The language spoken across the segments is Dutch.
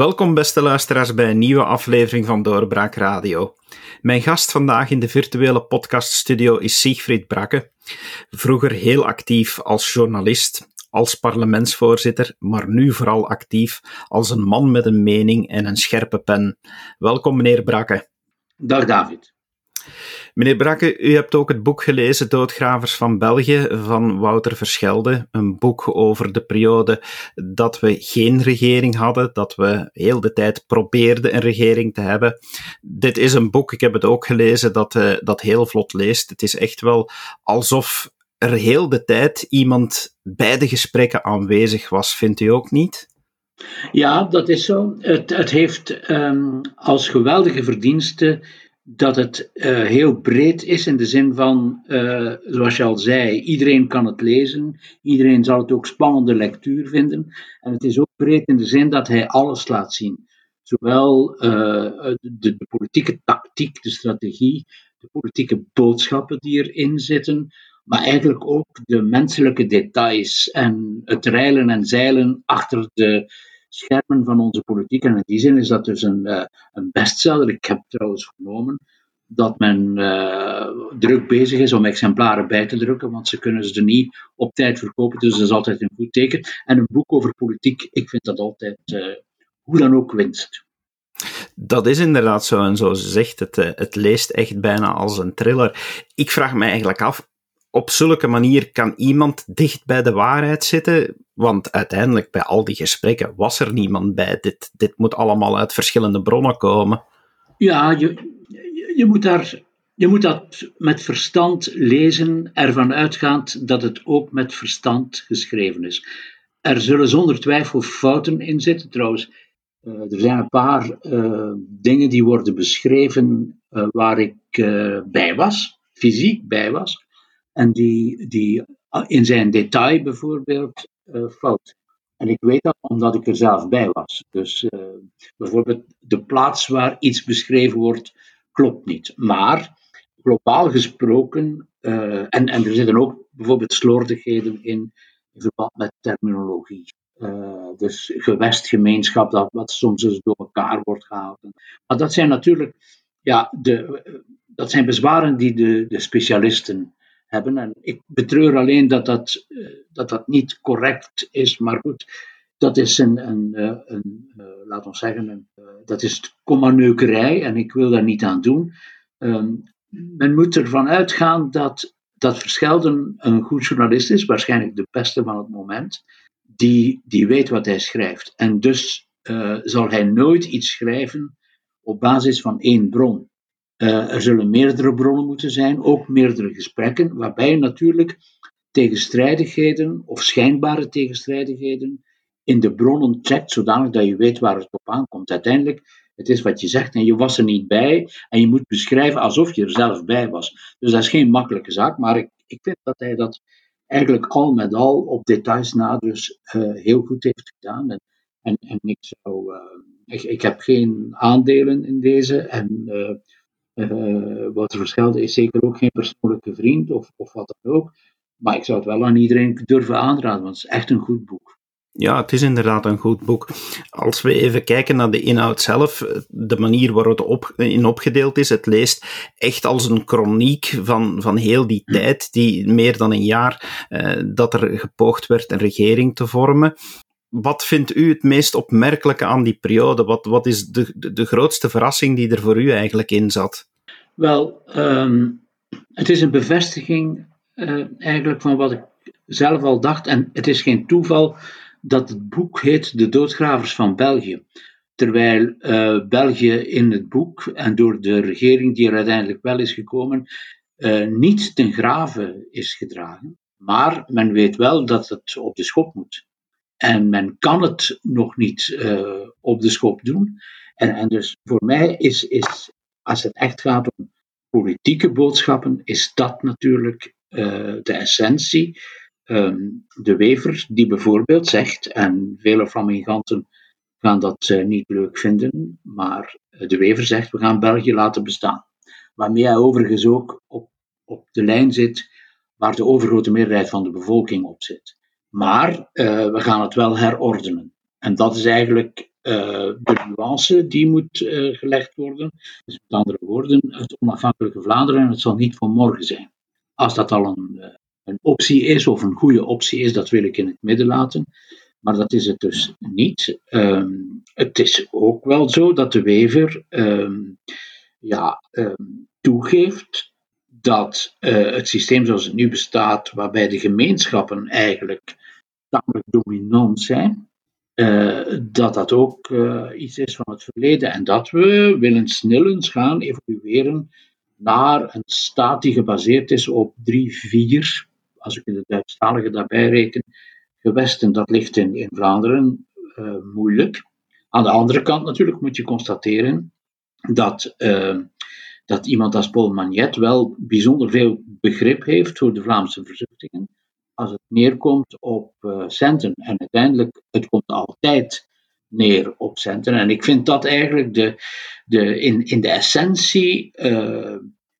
Welkom, beste luisteraars, bij een nieuwe aflevering van Doorbraak Radio. Mijn gast vandaag in de virtuele podcaststudio is Siegfried Brakke. Vroeger heel actief als journalist, als parlementsvoorzitter, maar nu vooral actief als een man met een mening en een scherpe pen. Welkom, meneer Brakke. Dag, David. Meneer Brakke, u hebt ook het boek gelezen Doodgravers van België van Wouter Verschelde. Een boek over de periode dat we geen regering hadden, dat we heel de tijd probeerden een regering te hebben. Dit is een boek, ik heb het ook gelezen, dat, uh, dat heel vlot leest. Het is echt wel alsof er heel de tijd iemand bij de gesprekken aanwezig was, vindt u ook niet? Ja, dat is zo. Het, het heeft um, als geweldige verdienste dat het uh, heel breed is in de zin van, uh, zoals je al zei, iedereen kan het lezen, iedereen zal het ook spannende lectuur vinden. En het is ook breed in de zin dat hij alles laat zien. Zowel uh, de, politieke tactiek, de strategie, de politieke boodschappen die erin zitten, maar eigenlijk ook de menselijke details en het reilen en zeilen achter de schermen van onze politiek. En in die zin is dat dus een, uh, een bestseller. Ik heb trouwens vernomen dat men uh, druk bezig is om exemplaren bij te drukken, want ze kunnen ze er niet op tijd verkopen, dus dat is altijd een goed teken. En een boek over politiek, ik vind dat altijd uh, hoe dan ook winst. Dat is inderdaad zo. En zoals je zegt, het, het leest echt bijna als een thriller. Ik vraag me eigenlijk af, op zulke manier kan iemand dicht bij de waarheid zitten? Want uiteindelijk, bij al die gesprekken, was er niemand bij. Dit, dit moet allemaal uit verschillende bronnen komen. Ja, je, je, moet daar, je moet dat met verstand lezen, ervan uitgaand dat het ook met verstand geschreven is. Er zullen zonder twijfel fouten in zitten. Trouwens, uh, er zijn een paar uh, dingen die worden beschreven uh, waar ik bij was, fysiek bij was en die, die in zijn detail bijvoorbeeld uh, fout. En ik weet dat omdat ik er zelf bij was. Dus uh, bijvoorbeeld de plaats waar iets beschreven wordt, klopt niet. Maar globaal gesproken, uh, en, en er zitten ook bijvoorbeeld slordigheden in, in verband met terminologie. dus gewestgemeenschap, dat wat soms eens door elkaar wordt gehouden. Maar dat zijn natuurlijk ja, de, dat zijn bezwaren die de, de specialisten hebben. En ik betreur alleen dat dat, uh, dat, dat niet correct is, maar goed, dat is een, een, uh, een uh, laat ons zeggen, een, dat is kommaneukerij en ik wil daar niet aan doen. Um, men moet ervan uitgaan dat, dat Verschelden een goed journalist is, waarschijnlijk de beste van het moment, die, die weet wat hij schrijft. En dus zal hij nooit iets schrijven op basis van één bron. Uh, er zullen meerdere bronnen moeten zijn, ook meerdere gesprekken, waarbij natuurlijk tegenstrijdigheden of schijnbare tegenstrijdigheden in de bronnen checkt, zodanig dat je weet waar het op aankomt. Uiteindelijk, het is wat je zegt en je was er niet bij en je moet beschrijven alsof je er zelf bij was. Dus dat is geen makkelijke zaak, maar ik, ik vind dat hij dat eigenlijk al met al op details na dus uh, heel goed heeft gedaan. En, en, en ik, zou, uh, ik, ik, heb geen aandelen in deze en uh, Wouter Verschelde is zeker ook geen persoonlijke vriend of, of wat dan ook. Maar ik zou het wel aan iedereen durven aanraden, want het is echt een goed boek. Ja, het is inderdaad een goed boek. Als we even kijken naar de inhoud zelf, de manier waarop het op, in opgedeeld is, het leest echt als een chroniek van, van heel die tijd, die meer dan een jaar uh, dat er gepoogd werd een regering te vormen. Wat vindt u het meest opmerkelijke aan die periode? Wat, wat is de, de, grootste verrassing die er voor u eigenlijk in zat? Wel, um, het is een bevestiging uh, eigenlijk van wat ik zelf al dacht. En het is geen toeval dat het boek heet De Doodgravers van België. Terwijl uh, België in het boek en door de regering die er uiteindelijk wel is gekomen, uh, niet ten grave is gedragen. Maar men weet wel dat het op de schop moet. En men kan het nog niet op de schop doen. En, en dus voor mij is, is als het echt gaat om politieke boodschappen, is dat natuurlijk uh, de essentie. Um, de Wever, die bijvoorbeeld zegt, en vele flaminganten gaan dat uh, niet leuk vinden, maar de Wever zegt: we gaan België laten bestaan. Waarmee hij overigens ook op, op de lijn zit waar de overgrote meerderheid van de bevolking op zit. Maar uh, we gaan het wel herordenen. En dat is eigenlijk de nuance die moet gelegd worden. Dus met andere woorden, het onafhankelijke Vlaanderen, het zal niet van morgen zijn. Als dat al een, een optie is, of een goede optie is, dat wil ik in het midden laten. Maar dat is het dus niet. Ehm, het is ook wel zo dat de Wever ehm, ja, ehm, toegeeft dat het systeem zoals het nu bestaat, waarbij de gemeenschappen eigenlijk tamelijk dominant zijn, uh, dat dat ook uh, iets is van het verleden en dat we willen snillens gaan evolueren naar een staat die gebaseerd is op drie, vier, als ik de Duitsstalige daarbij reken, gewesten. Dat ligt in, in Vlaanderen moeilijk. Aan de andere kant natuurlijk moet je constateren dat dat iemand als Paul Magnet wel bijzonder veel begrip heeft voor de Vlaamse verzuchtingen, als het neerkomt op uh, centen. En uiteindelijk, het komt altijd neer op centen. En ik vind dat eigenlijk de, de, in, in de essentie uh,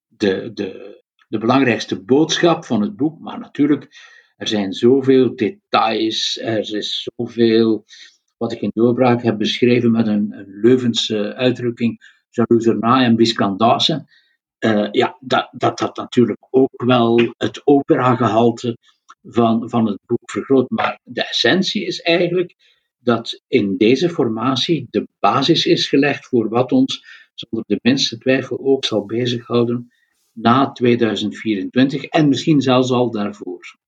de, de, de belangrijkste boodschap van het boek. Maar natuurlijk, er zijn zoveel details, er is zoveel wat ik in doorbraak heb beschreven met een, een Leuvense uitdrukking Jaloezerna en Biscandase. Uh, ja, dat, dat dat natuurlijk ook wel het opera-gehalte van, van het boek vergroot. Maar de essentie is eigenlijk dat in deze formatie de basis is gelegd voor wat ons zonder de minste twijfel ook zal bezighouden na 2024 en misschien zelfs al daarvoor.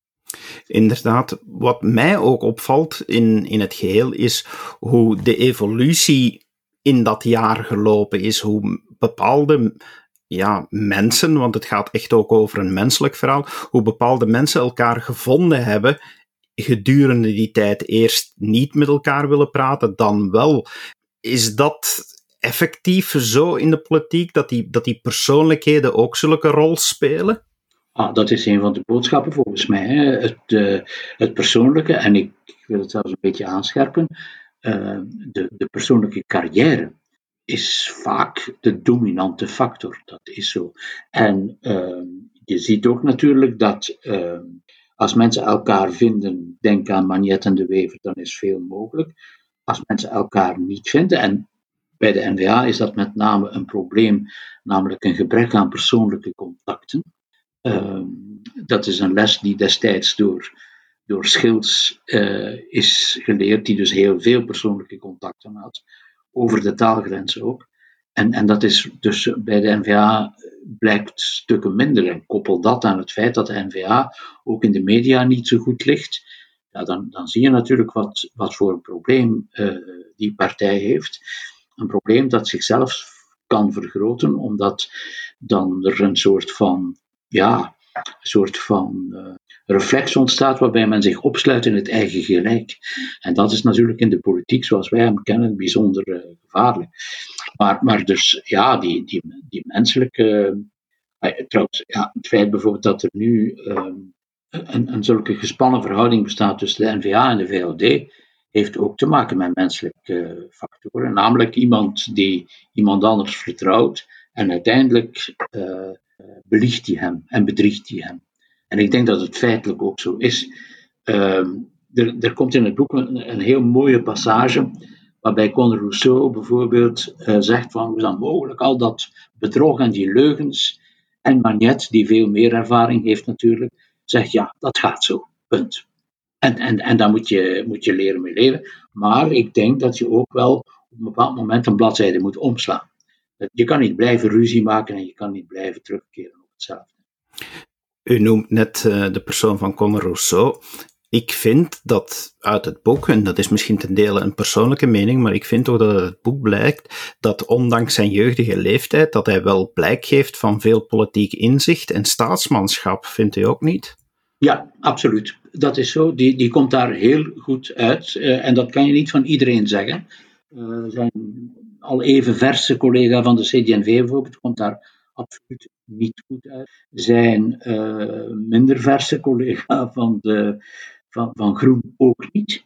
Inderdaad, wat mij ook opvalt in, in het geheel is hoe de evolutie in dat jaar gelopen is, hoe bepaalde ja, mensen, want het gaat echt ook over een menselijk verhaal, hoe bepaalde mensen elkaar gevonden hebben gedurende die tijd eerst niet met elkaar willen praten, dan wel. Is dat effectief zo in de politiek, dat die, dat die persoonlijkheden ook zulke rol spelen? Ah, dat is een van de boodschappen volgens mij. Hè. Het, het persoonlijke, en ik wil het zelfs een beetje aanscherpen, uh, de, de persoonlijke carrière is vaak de dominante factor. Dat is zo. En uh, je ziet ook natuurlijk dat uh, als mensen elkaar vinden, denk aan Magnet en de Wever, dan is veel mogelijk. Als mensen elkaar niet vinden, en bij de NVA is dat met name een probleem, namelijk een gebrek aan persoonlijke contacten. Uh, dat is een les die destijds door door uh, is geleerd, die dus heel veel persoonlijke contacten had, over de taalgrens ook. En, en dat is dus bij de NVA blijkt stukken minder. En koppel dat aan het feit dat de NVA ook in de media niet zo goed ligt, ja, dan, dan zie je natuurlijk wat, wat voor een probleem uh, die partij heeft. Een probleem dat zichzelf kan vergroten, omdat dan er een soort van, ja, soort van uh, reflex ontstaat waarbij men zich opsluit in het eigen gelijk. En dat is natuurlijk in de politiek zoals wij hem kennen bijzonder uh, gevaarlijk. Maar, maar dus ja, die, die, die menselijke. Uh, trouwens, ja, het feit bijvoorbeeld dat er nu ehm, een, een zulke gespannen verhouding bestaat tussen de NVA en de VLD, heeft ook te maken met menselijke factoren. Namelijk iemand die iemand anders vertrouwt en uiteindelijk beliegt hij hem en bedriegt hij hem. En ik denk dat het feitelijk ook zo is. Uh, er, er, komt in het boek een, een, heel mooie passage waarbij Conor Rousseau bijvoorbeeld uh, zegt van hoe is dat mogelijk, al dat bedrog en die leugens. En Magnet, die veel meer ervaring heeft natuurlijk, zegt ja, dat gaat zo, punt. En, en, en daar moet je, moet je leren mee leven. Maar ik denk dat je ook wel op een bepaald moment een bladzijde moet omslaan. Je kan niet blijven ruzie maken en je kan niet blijven terugkeren op hetzelfde. U noemt net uh, de persoon van Conor Rousseau. Ik vind dat uit het boek, en dat is misschien ten dele een persoonlijke mening, maar ik vind ook dat uit het boek blijkt dat ondanks zijn jeugdige leeftijd, dat hij wel blijk geeft van veel politiek inzicht en staatsmanschap, vindt u ook niet? Ja, absoluut. Dat is zo. Die, die komt daar heel goed uit. Uh, en dat kan je niet van iedereen zeggen. Uh, zijn al even verse collega van de CD&V bijvoorbeeld komt daar absoluut niet goed uit. Zijn uh, minder verse collega van, de, van, van Groen ook niet.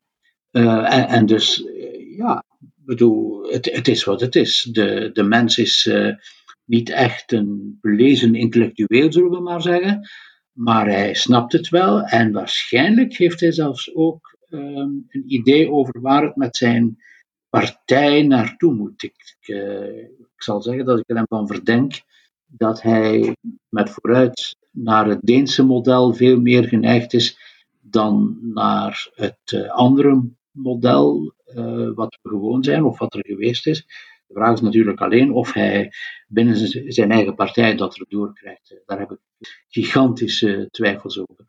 Uh, en, en, dus, uh, ja, bedoel, het, het is wat het is. De, de mens is niet echt een belezen intellectueel, zullen we maar zeggen. Maar hij snapt het wel en waarschijnlijk heeft hij zelfs ook um, een idee over waar het met zijn partij naartoe moet. Ik, uh, ik zal zeggen dat ik er hem van verdenk dat hij met vooruit naar het Deense model veel meer geneigd is dan naar het uh, andere model uh, wat we gewoon zijn of wat er geweest is. De vraag is natuurlijk alleen of hij binnen zijn eigen partij dat erdoor krijgt. Daar heb ik gigantische twijfels over.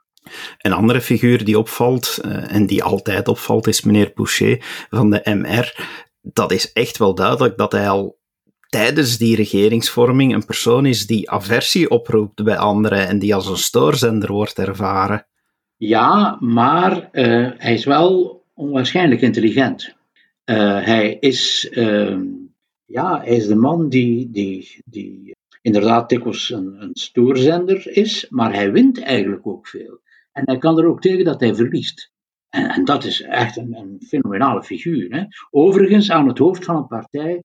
Een andere figuur die opvalt, uh, en die altijd opvalt, is meneer Pouchet van de MR. Dat is echt wel duidelijk dat hij al tijdens die regeringsvorming een persoon is die aversie oproept bij anderen en die als een stoorzender wordt ervaren. Ja, maar uh, hij is wel onwaarschijnlijk intelligent. Uh, hij, is, uh, ja, hij is de man die, die, die inderdaad dikwijls een, een stoorzender is, maar hij wint eigenlijk ook veel. En hij kan er ook tegen dat hij verliest. En, en dat is echt een, een fenomenale figuur. Hè? Overigens aan het hoofd van een partij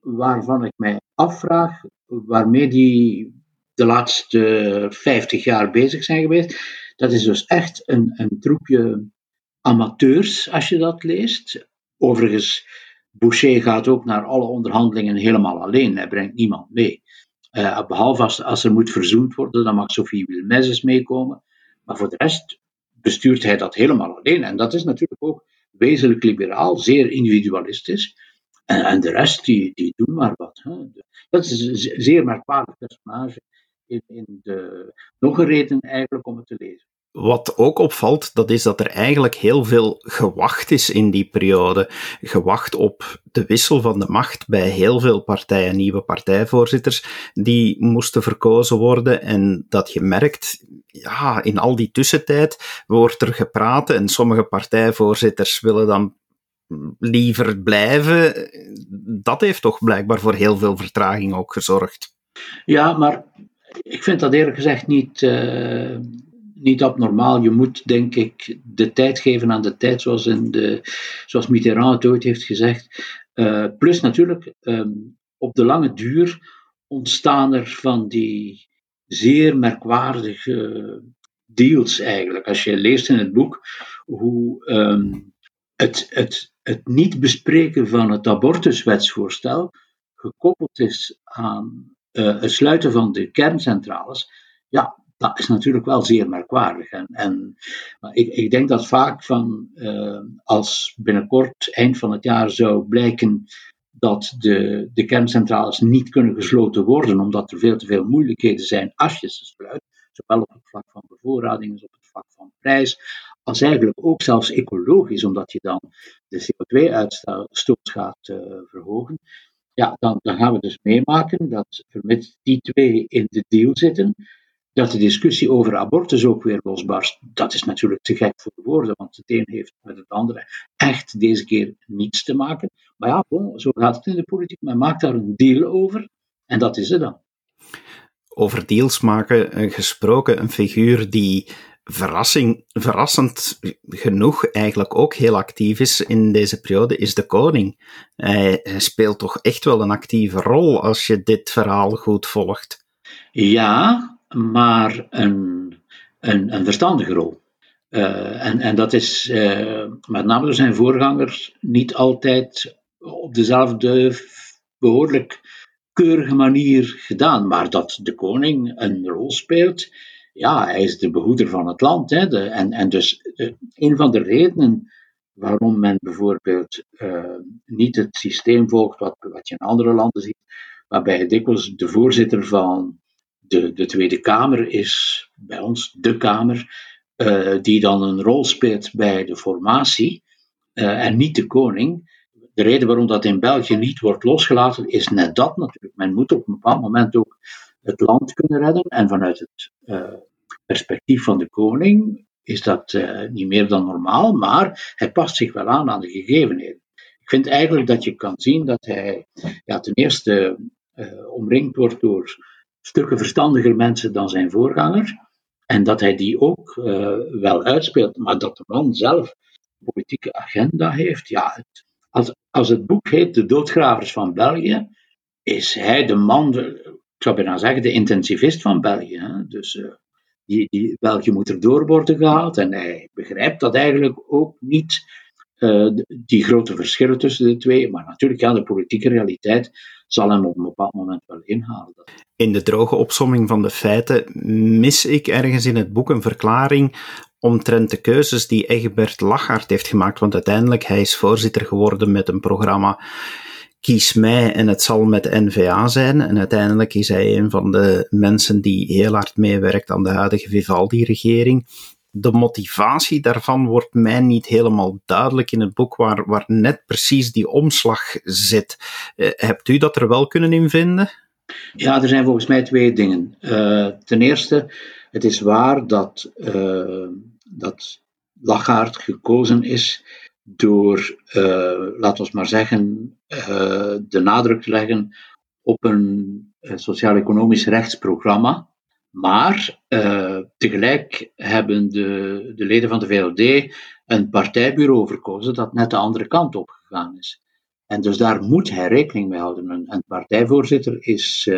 waarvan ik mij afvraag waarmee die de laatste 50 jaar bezig zijn geweest. Dat is dus echt een, een troepje amateurs, als je dat leest. Overigens, Boucher gaat ook naar alle onderhandelingen helemaal alleen. Hij brengt niemand mee. Uh, behalve als, er moet verzoend worden, dan mag Sophie Wilmezes meekomen. Maar voor de rest bestuurt hij dat helemaal alleen. En dat is natuurlijk ook wezenlijk liberaal, zeer individualistisch. En, en de rest, die, die doen maar wat. Hè. Dat is een zeer merkwaardig personage. In, in de, nog een reden eigenlijk om het te lezen. Wat ook opvalt, dat is dat er eigenlijk heel veel gewacht is in die periode. Gewacht op de wissel van de macht bij heel veel partijen, nieuwe partijvoorzitters, die moesten verkozen worden. En dat je merkt, ja, in al die tussentijd wordt er gepraat en sommige partijvoorzitters willen dan liever blijven. Dat heeft toch blijkbaar voor heel veel vertraging ook gezorgd. Ja, maar ik vind dat eerlijk gezegd niet, uh, niet abnormaal. Je moet, denk ik, de tijd geven aan de tijd, zoals, in de, zoals Mitterrand het ooit heeft gezegd. Uh, plus natuurlijk, um, op de lange duur ontstaan er van die zeer merkwaardige deals eigenlijk. Als je leest in het boek hoe um, het, het, het niet bespreken van het abortuswetsvoorstel gekoppeld is aan uh, het sluiten van de kerncentrales, ja, dat is natuurlijk wel zeer merkwaardig. En, en ik, ik, denk dat vaak van, uh, als binnenkort, eind van het jaar, zou blijken dat de, de kerncentrales niet kunnen gesloten worden, omdat er veel te veel moeilijkheden zijn als je ze sluit, zowel op het vlak van bevoorrading als op het vlak van prijs, als eigenlijk ook zelfs ecologisch, omdat je dan de CO2-uitstoot gaat uh, verhogen. Ja, dan, dan gaan we dus meemaken dat, vermits die twee in de deal zitten, dat de discussie over abortus ook weer losbarst. Dat is natuurlijk te gek voor de woorden, want het een heeft met het andere echt deze keer niets te maken. Maar ja, bon, zo gaat het in de politiek. Men maakt daar een deal over en dat is het dan. Over deals maken eh, gesproken, een figuur die verrassing, verrassend genoeg eigenlijk ook heel actief is in deze periode, is de koning. Hij, hij, speelt toch echt wel een actieve rol als je dit verhaal goed volgt. Ja, maar een, een, een verstandige rol. Uh, en, en dat is uh, met name door zijn voorgangers niet altijd op dezelfde behoorlijk keurige manier gedaan. Maar dat de koning een rol speelt, ja, hij is de behoeder van het land. Hè, en, en dus de, een van de redenen waarom men bijvoorbeeld niet het systeem volgt wat, wat je in andere landen ziet, waarbij je dikwijls de voorzitter van de, de Tweede Kamer is bij ons de Kamer, uh, die dan een rol speelt bij de formatie uh, en niet de koning. De reden waarom dat in België niet wordt losgelaten is net dat natuurlijk. Men moet op een bepaald moment ook het land kunnen redden. En vanuit het uh, perspectief van de koning is dat niet meer dan normaal, maar hij past zich wel aan aan de gegevenheden. Ik vind eigenlijk dat je kan zien dat hij ja, ten eerste omringd wordt door stukken verstandiger mensen dan zijn voorganger. En dat hij die ook wel uitspeelt, maar dat de man zelf een politieke agenda heeft. Ja, het, als, als het boek heet De Doodgravers van België, is hij de man, de, zou bijna zeggen, de intensivist van België. Dus uh, die, die, België moet er door worden gehaald en hij begrijpt dat eigenlijk ook niet die grote verschillen tussen de twee. Maar natuurlijk, ja, de politieke realiteit zal hem op een bepaald moment wel inhalen. In de droge opsomming van de feiten mis ik ergens in het boek een verklaring omtrent de keuzes die Egbert Lachart heeft gemaakt, want uiteindelijk hij is voorzitter geworden met een programma Kies mij en het zal met NVA zijn. En uiteindelijk is hij een van de mensen die heel hard meewerkt aan de huidige Vivaldi-regering. De motivatie daarvan wordt mij niet helemaal duidelijk in het boek, waar, waar net precies die omslag zit. Uh, hebt u dat er wel kunnen in vinden? Ja, er zijn volgens mij twee dingen. Uh, ten eerste, het is waar dat uh, dat gekozen is door, laten we maar zeggen, de nadruk te leggen op een sociaal-economisch rechtsprogramma. Maar tegelijk hebben de, de leden van de VLD een partijbureau verkozen dat net de andere kant op gegaan is. En dus daar moet hij rekening mee houden. Een, partijvoorzitter is,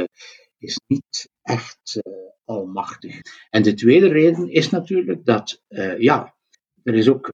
is niet echt almachtig. En de tweede reden is natuurlijk dat, uh, ja, er is ook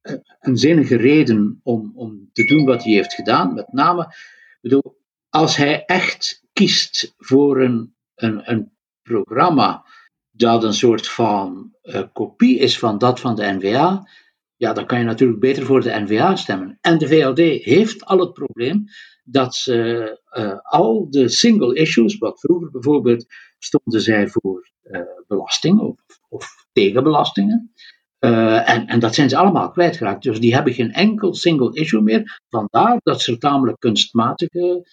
eh, een zinnige reden om, om te doen wat hij heeft gedaan. Met name, bedoel, als hij echt kiest voor een, een, een programma dat een soort van uh, kopie is van dat van de NVA, ja, dan kan je natuurlijk beter voor de NVA stemmen. En de VLD heeft al het probleem dat ze uh, al de single issues, wat vroeger bijvoorbeeld stonden zij voor uh, belasting of, of tegenbelastingen. En, en, dat zijn ze allemaal kwijtgeraakt. Dus die hebben geen enkel single issue meer. Vandaar dat ze tamelijk kunstmatige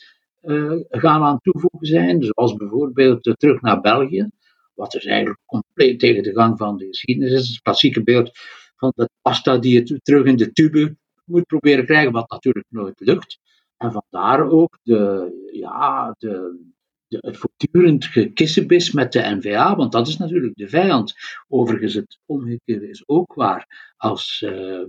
gaan aan toevoegen zijn. Zoals bijvoorbeeld uh, terug naar België. Wat dus eigenlijk compleet tegen de gang van de geschiedenis is. Het klassieke beeld van de pasta die je terug in de tube moet proberen krijgen. Wat natuurlijk nooit lukt. En vandaar ook de, ja, de, het voortdurend gekissenbis met de NVA, want dat is natuurlijk de vijand. Overigens, het omgekeerde is ook waar. Als, uh,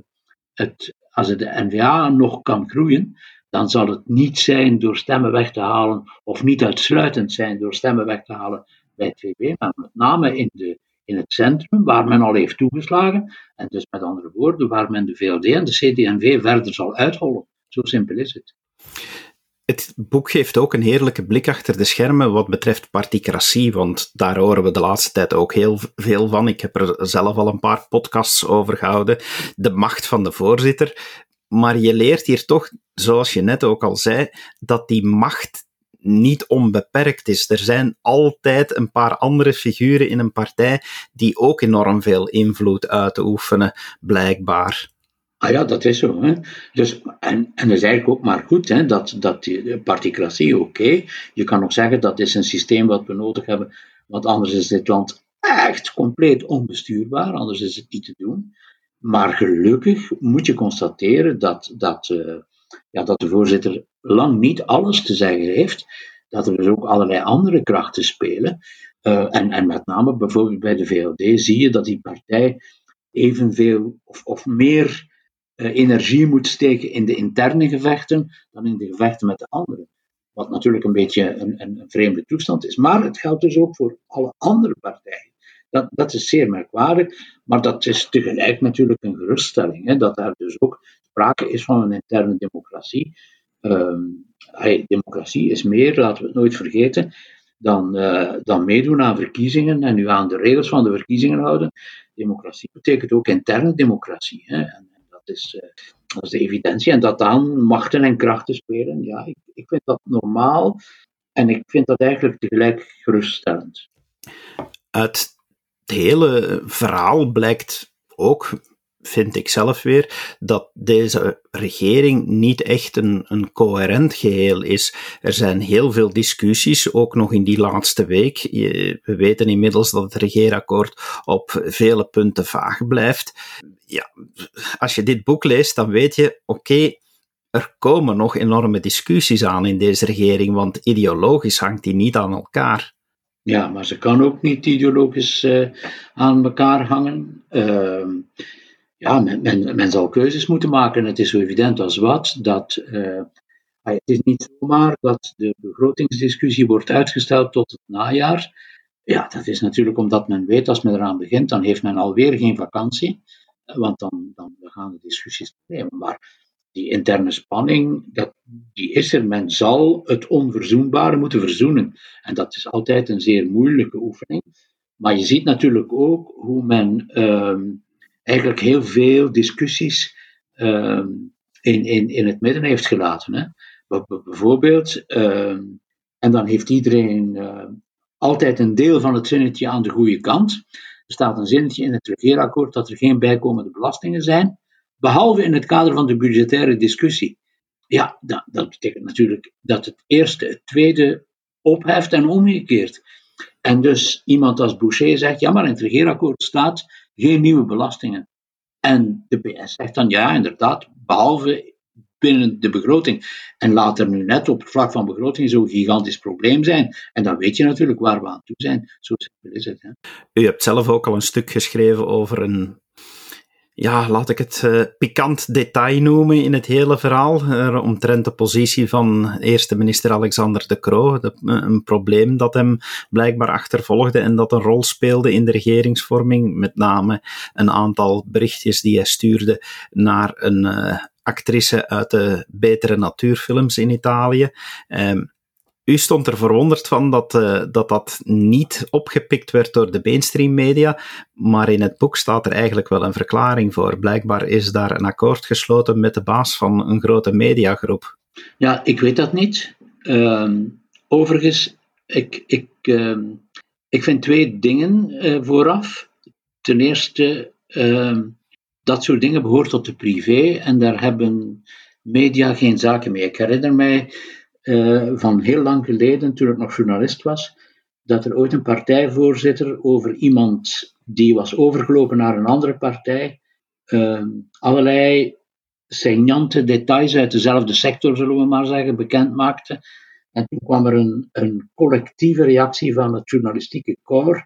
het, als de NVA nog kan groeien, dan zal het niet zijn door stemmen weg te halen, of niet uitsluitend zijn door stemmen weg te halen bij het VB, maar met name in, de, in het centrum, waar men al heeft toegeslagen, en dus met andere woorden, waar men de VLD en de CD&V verder zal uithollen. Zo simpel is het. Het boek geeft ook een heerlijke blik achter de schermen wat betreft particratie, want daar horen we de laatste tijd ook heel veel van. Ik heb er zelf al een paar podcasts over gehouden. De macht van de voorzitter. Maar je leert hier toch, zoals je net ook al zei, dat die macht niet onbeperkt is. Er zijn altijd een paar andere figuren in een partij die ook enorm veel invloed uitoefenen, blijkbaar. Ah ja, dat is zo. Hè. Dus, en, en dat is eigenlijk ook maar goed hè, dat, dat die particratie, oké. Je kan ook zeggen dat is een systeem wat we nodig hebben, want anders is dit land echt compleet onbestuurbaar, anders is het niet te doen. Maar gelukkig moet je constateren dat, dat, uh, ja, dat de voorzitter lang niet alles te zeggen heeft, dat er dus ook allerlei andere krachten spelen. Uh, en, en met name bijvoorbeeld bij de VLD zie je dat die partij evenveel of, of meer uh, energie moet steken in de interne gevechten dan in de gevechten met de anderen. Wat natuurlijk een beetje een, een, een, vreemde toestand is. Maar het geldt dus ook voor alle andere partijen. Dat, dat is zeer merkwaardig, maar dat is tegelijk natuurlijk een geruststelling. Hè, dat er dus ook sprake is van een interne democratie. Um, democratie is meer, laten we het nooit vergeten, dan, uh, dan meedoen aan verkiezingen en nu aan de regels van de verkiezingen houden. Democratie betekent ook interne democratie. Hè, en, dat is, uh, dat is de evidentie. En dat dan machten en krachten spelen, ja, ik, ik vind dat normaal. En ik vind dat eigenlijk tegelijk geruststellend. Uit het hele verhaal blijkt ook vind ik zelf weer, dat deze regering niet echt een, een coherent geheel is. Er zijn heel veel discussies, ook nog in die laatste week. Je, we weten inmiddels dat het regeerakkoord op vele punten vaag blijft. Ja, als je dit boek leest, dan weet je, oké, er komen nog enorme discussies aan in deze regering, want ideologisch hangt die niet aan elkaar. Ja, maar ze kan ook niet ideologisch uh, aan elkaar hangen. Uh, ja, men, men, zal keuzes moeten maken. Het is zo evident als wat dat. Uh, het is niet zomaar dat de begrotingsdiscussie wordt uitgesteld tot het najaar. Ja, dat is natuurlijk omdat men weet, als men eraan begint, dan heeft men alweer geen vakantie. want dan, dan gaan de discussies nemen. Maar die interne spanning, dat, die is er. Men zal het onverzoenbare moeten verzoenen. En dat is altijd een zeer moeilijke oefening. Maar je ziet natuurlijk ook hoe men ehm, eigenlijk heel veel discussies ehm, in, in, in het midden heeft gelaten. Hè. Bijvoorbeeld, ehm, en dan heeft iedereen uh, altijd een deel van het zinnetje aan de goede kant. Er staat een zinnetje in het regeerakkoord dat er geen bijkomende belastingen zijn, behalve in het kader van de budgettaire discussie. Ja, dat, dat betekent natuurlijk dat het eerste het tweede opheft en omgekeerd. En dus iemand als Boucher zegt, ja, maar in het regeerakkoord staat geen nieuwe belastingen. En de PS zegt dan, ja, inderdaad, behalve binnen de begroting. En laat er nu net op het vlak van begroting zo'n gigantisch probleem zijn. En dan weet je natuurlijk waar we aan toe zijn. Zo simpel is het. Hè. U hebt zelf ook al een stuk geschreven over een ja, laat ik het uh, pikant detail noemen in het hele verhaal, uh, omtrent de positie van eerste minister Alexander de Croo. De, uh, een probleem dat hem blijkbaar achtervolgde en dat een rol speelde in de regeringsvorming, met name een aantal berichtjes die hij stuurde naar een actrice uit de betere natuurfilms in Italië. Ehm, u stond er verwonderd van dat, uh, dat dat niet opgepikt werd door de mainstream media, maar in het boek staat er eigenlijk wel een verklaring voor. Blijkbaar is daar een akkoord gesloten met de baas van een grote mediagroep. Ja, ik weet dat niet. Uh, overigens, ik, ik, uh, ik vind twee dingen uh, vooraf. Ten eerste, ehm, dat soort dingen behoort tot de privé en daar hebben media geen zaken mee. Ik herinner mij uh, van heel lang geleden, toen ik nog journalist was, dat er ooit een partijvoorzitter over iemand die was overgelopen naar een andere partij, uh, allerlei signante details uit dezelfde sector, zullen we maar zeggen, bekend maakte. En toen kwam er een, een collectieve reactie van het journalistieke corps,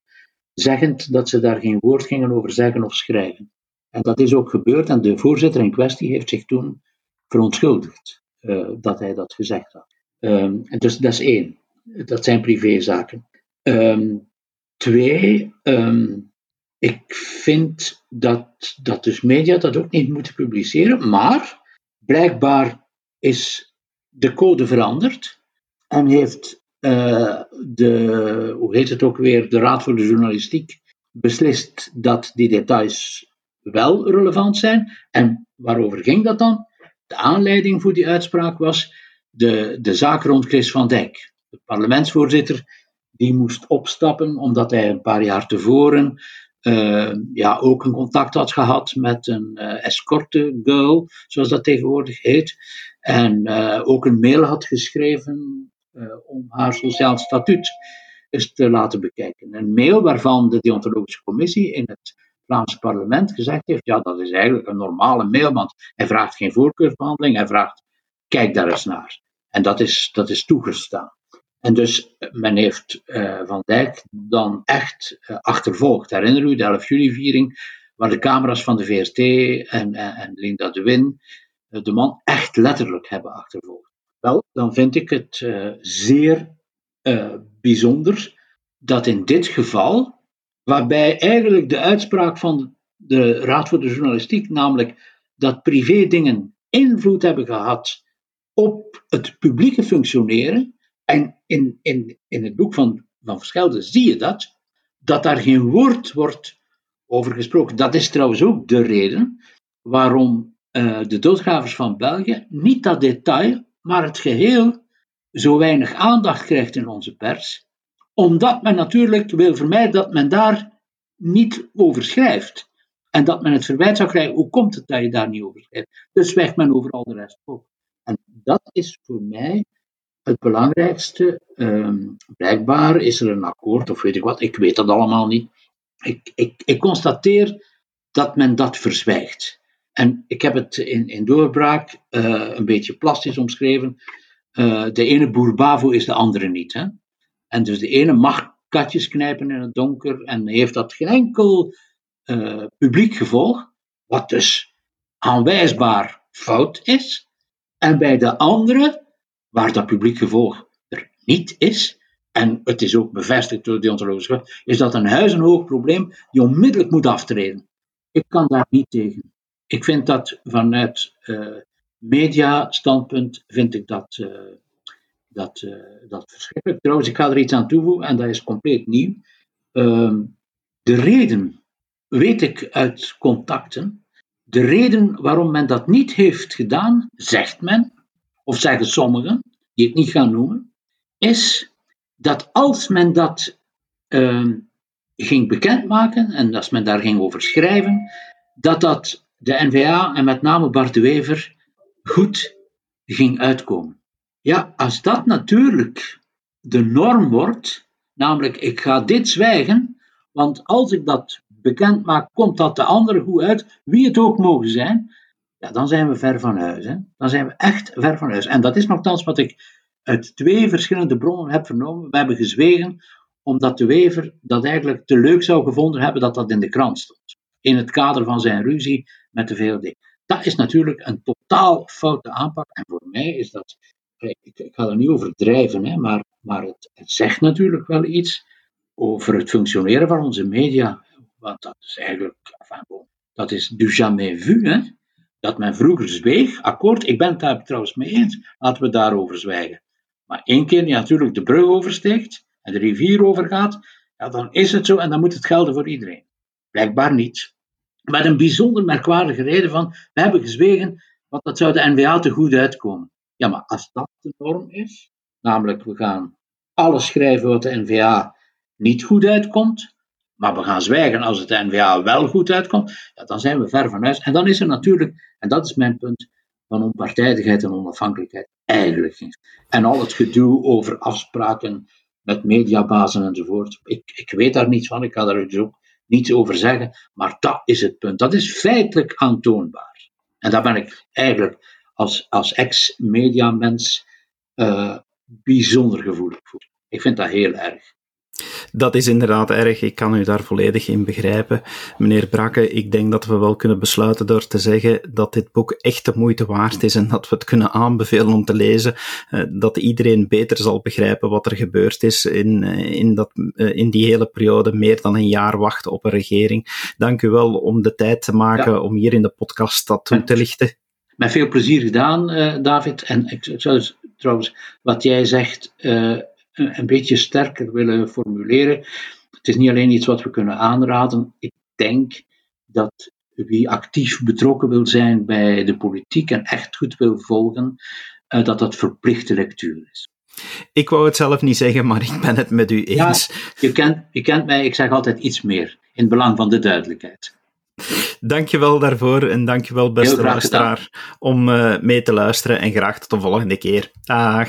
zeggend dat ze daar geen woord gingen over zeggen of schrijven. En dat is ook gebeurd en de voorzitter in kwestie heeft zich toen verontschuldigd uh, dat hij dat gezegd had. Um, dus dat is één. Dat zijn privézaken. Um, twee, um, ik vind dat, dat dus media dat ook niet moeten publiceren, maar blijkbaar is de code veranderd en heeft uh, de, hoe heet het ook weer, de Raad voor de Journalistiek beslist dat die details wel relevant zijn. En waarover ging dat dan? De aanleiding voor die uitspraak was de, de zaak rond Chris van Dijk. De parlementsvoorzitter die moest opstappen omdat hij een paar jaar tevoren uh, ja, ook een contact had gehad met een uh, escorte girl, zoals dat tegenwoordig heet. En uh, ook een mail had geschreven om haar sociaal statuut eens te laten bekijken. Een mail waarvan de deontologische commissie in het Vlaamse parlement gezegd heeft, ja, dat is eigenlijk een normale mail, want hij vraagt geen voorkeursbehandeling, hij vraagt, kijk daar eens naar. En dat is, dat is toegestaan. En dus eh, men heeft uh, Van Dijk dan echt uh, achtervolgd. Herinner u de 11 juli-viering, waar de camera's van de VRT en, en, Linda de Win de man echt letterlijk hebben achtervolgd. Wel, dan vind ik het zeer bijzonder dat in dit geval, waarbij eigenlijk de uitspraak van de Raad voor de Journalistiek, namelijk dat privé dingen invloed hebben gehad op het publieke functioneren. En in, in, in het boek van, van Verschelde zie je dat, dat daar geen woord wordt over gesproken. Dat is trouwens ook de reden waarom uh, de doodgravers van België niet dat detail, maar het geheel zo weinig aandacht krijgt in onze pers, omdat men natuurlijk wil vermijden dat men daar niet over schrijft. En dat men het verwijt zou krijgen, hoe komt het dat je daar niet over schrijft? Dus zwijgt men over al de rest ook. Dat is voor mij het belangrijkste. Um, blijkbaar is er een akkoord, of weet ik wat, ik weet dat allemaal niet. Ik, ik, ik constateer dat men dat verzwijgt. En ik heb het in, in doorbraak uh, een beetje plastisch omschreven. Uh, de ene boer Bavo is de andere niet. Hè? En dus de ene mag katjes knijpen in het donker en heeft dat geen enkel uh, publiek gevolg, wat dus aanwijsbaar fout is. En bij de andere, waar dat publiek gevolg er niet is, en het is ook bevestigd door de deontologische wet, is dat een huizenhoog probleem die onmiddellijk moet aftreden. ik kan daar niet tegen. Ik vind dat vanuit uh, media-standpunt vind ik dat, uh, dat, uh, dat verschrikkelijk. Trouwens, ik ga er iets aan toevoegen en dat is compleet nieuw. Ehm, de reden weet ik uit contacten. De reden waarom men dat niet heeft gedaan, zegt men, of zeggen sommigen, die ik niet ga noemen, is dat als men dat uh, ging bekendmaken en als men daar ging over schrijven, dat dat de NVA en met name Bart de Wever goed ging uitkomen. Ja, als dat natuurlijk de norm wordt, namelijk ik ga dit zwijgen, want als ik dat bekend maak, komt dat de andere goed uit, wie het ook mogen zijn, ja, dan zijn we ver van huis. Hè? Dan zijn we echt ver van huis. En dat is nogthans wat ik uit twee verschillende bronnen heb vernomen. We hebben gezwegen omdat de Wever dat eigenlijk te leuk zou gevonden hebben dat dat in de krant stond. In het kader van zijn ruzie met de VLD. Dat is natuurlijk een totaal foute aanpak. En voor mij is dat, ik, ik ga er niet over drijven, hè, maar, maar het zegt natuurlijk wel iets over het functioneren van onze media. Want dat is eigenlijk, enfin, dat is du jamais vu, hè? dat men vroeger zweeg. Akkoord, ik ben het daar trouwens mee eens, laten we daarover zwijgen. Maar één keer je natuurlijk de brug oversteekt en de rivier overgaat, ja, dan is het zo en dan moet het gelden voor iedereen. Blijkbaar niet. Met een bijzonder merkwaardige reden van, we hebben gezwegen, want dat zou de NVA te goed uitkomen. Ja, maar als dat de norm is, namelijk we gaan alles schrijven wat de NVA niet goed uitkomt, maar we gaan zwijgen als het NVA wel goed uitkomt, ja, dan zijn we ver van huis. En dan is er natuurlijk, en dat is mijn punt, van onpartijdigheid en onafhankelijkheid eigenlijk niet. En al het gedoe over afspraken met mediabazen enzovoort, ik, ik weet daar niets van, ik ga daar dus ook niets over zeggen, maar dat is het punt. Dat is feitelijk aantoonbaar. En daar ben ik eigenlijk als, als ex-mediamens uh, bijzonder gevoelig voor. Ik vind dat heel erg. Dat is inderdaad erg. Ik kan u daar volledig in begrijpen. Meneer Brakke, ik denk dat we wel kunnen besluiten door te zeggen dat dit boek echt de moeite waard is en dat we het kunnen aanbevelen om te lezen. Uh, dat iedereen beter zal begrijpen wat er gebeurd is in, uh, in, dat, uh, in die hele periode. Meer dan een jaar wachten op een regering. Dank u wel om de tijd te maken ja. om hier in de podcast dat toe te lichten. Met veel plezier gedaan, David. En ik zou dus, trouwens, wat jij zegt een beetje sterker willen formuleren. Het is niet alleen iets wat we kunnen aanraden. Ik denk dat wie actief betrokken wil zijn bij de politiek en echt goed wil volgen, uh, dat dat verplichte lectuur is. Ik wou het zelf niet zeggen, maar ik ben het met u eens. Ja, je, kent, je kent mij, ik zeg altijd iets meer, in het belang van de duidelijkheid. Dankjewel daarvoor en dankjewel beste luisteraar om uh, mee te luisteren en graag tot de volgende keer. Dag.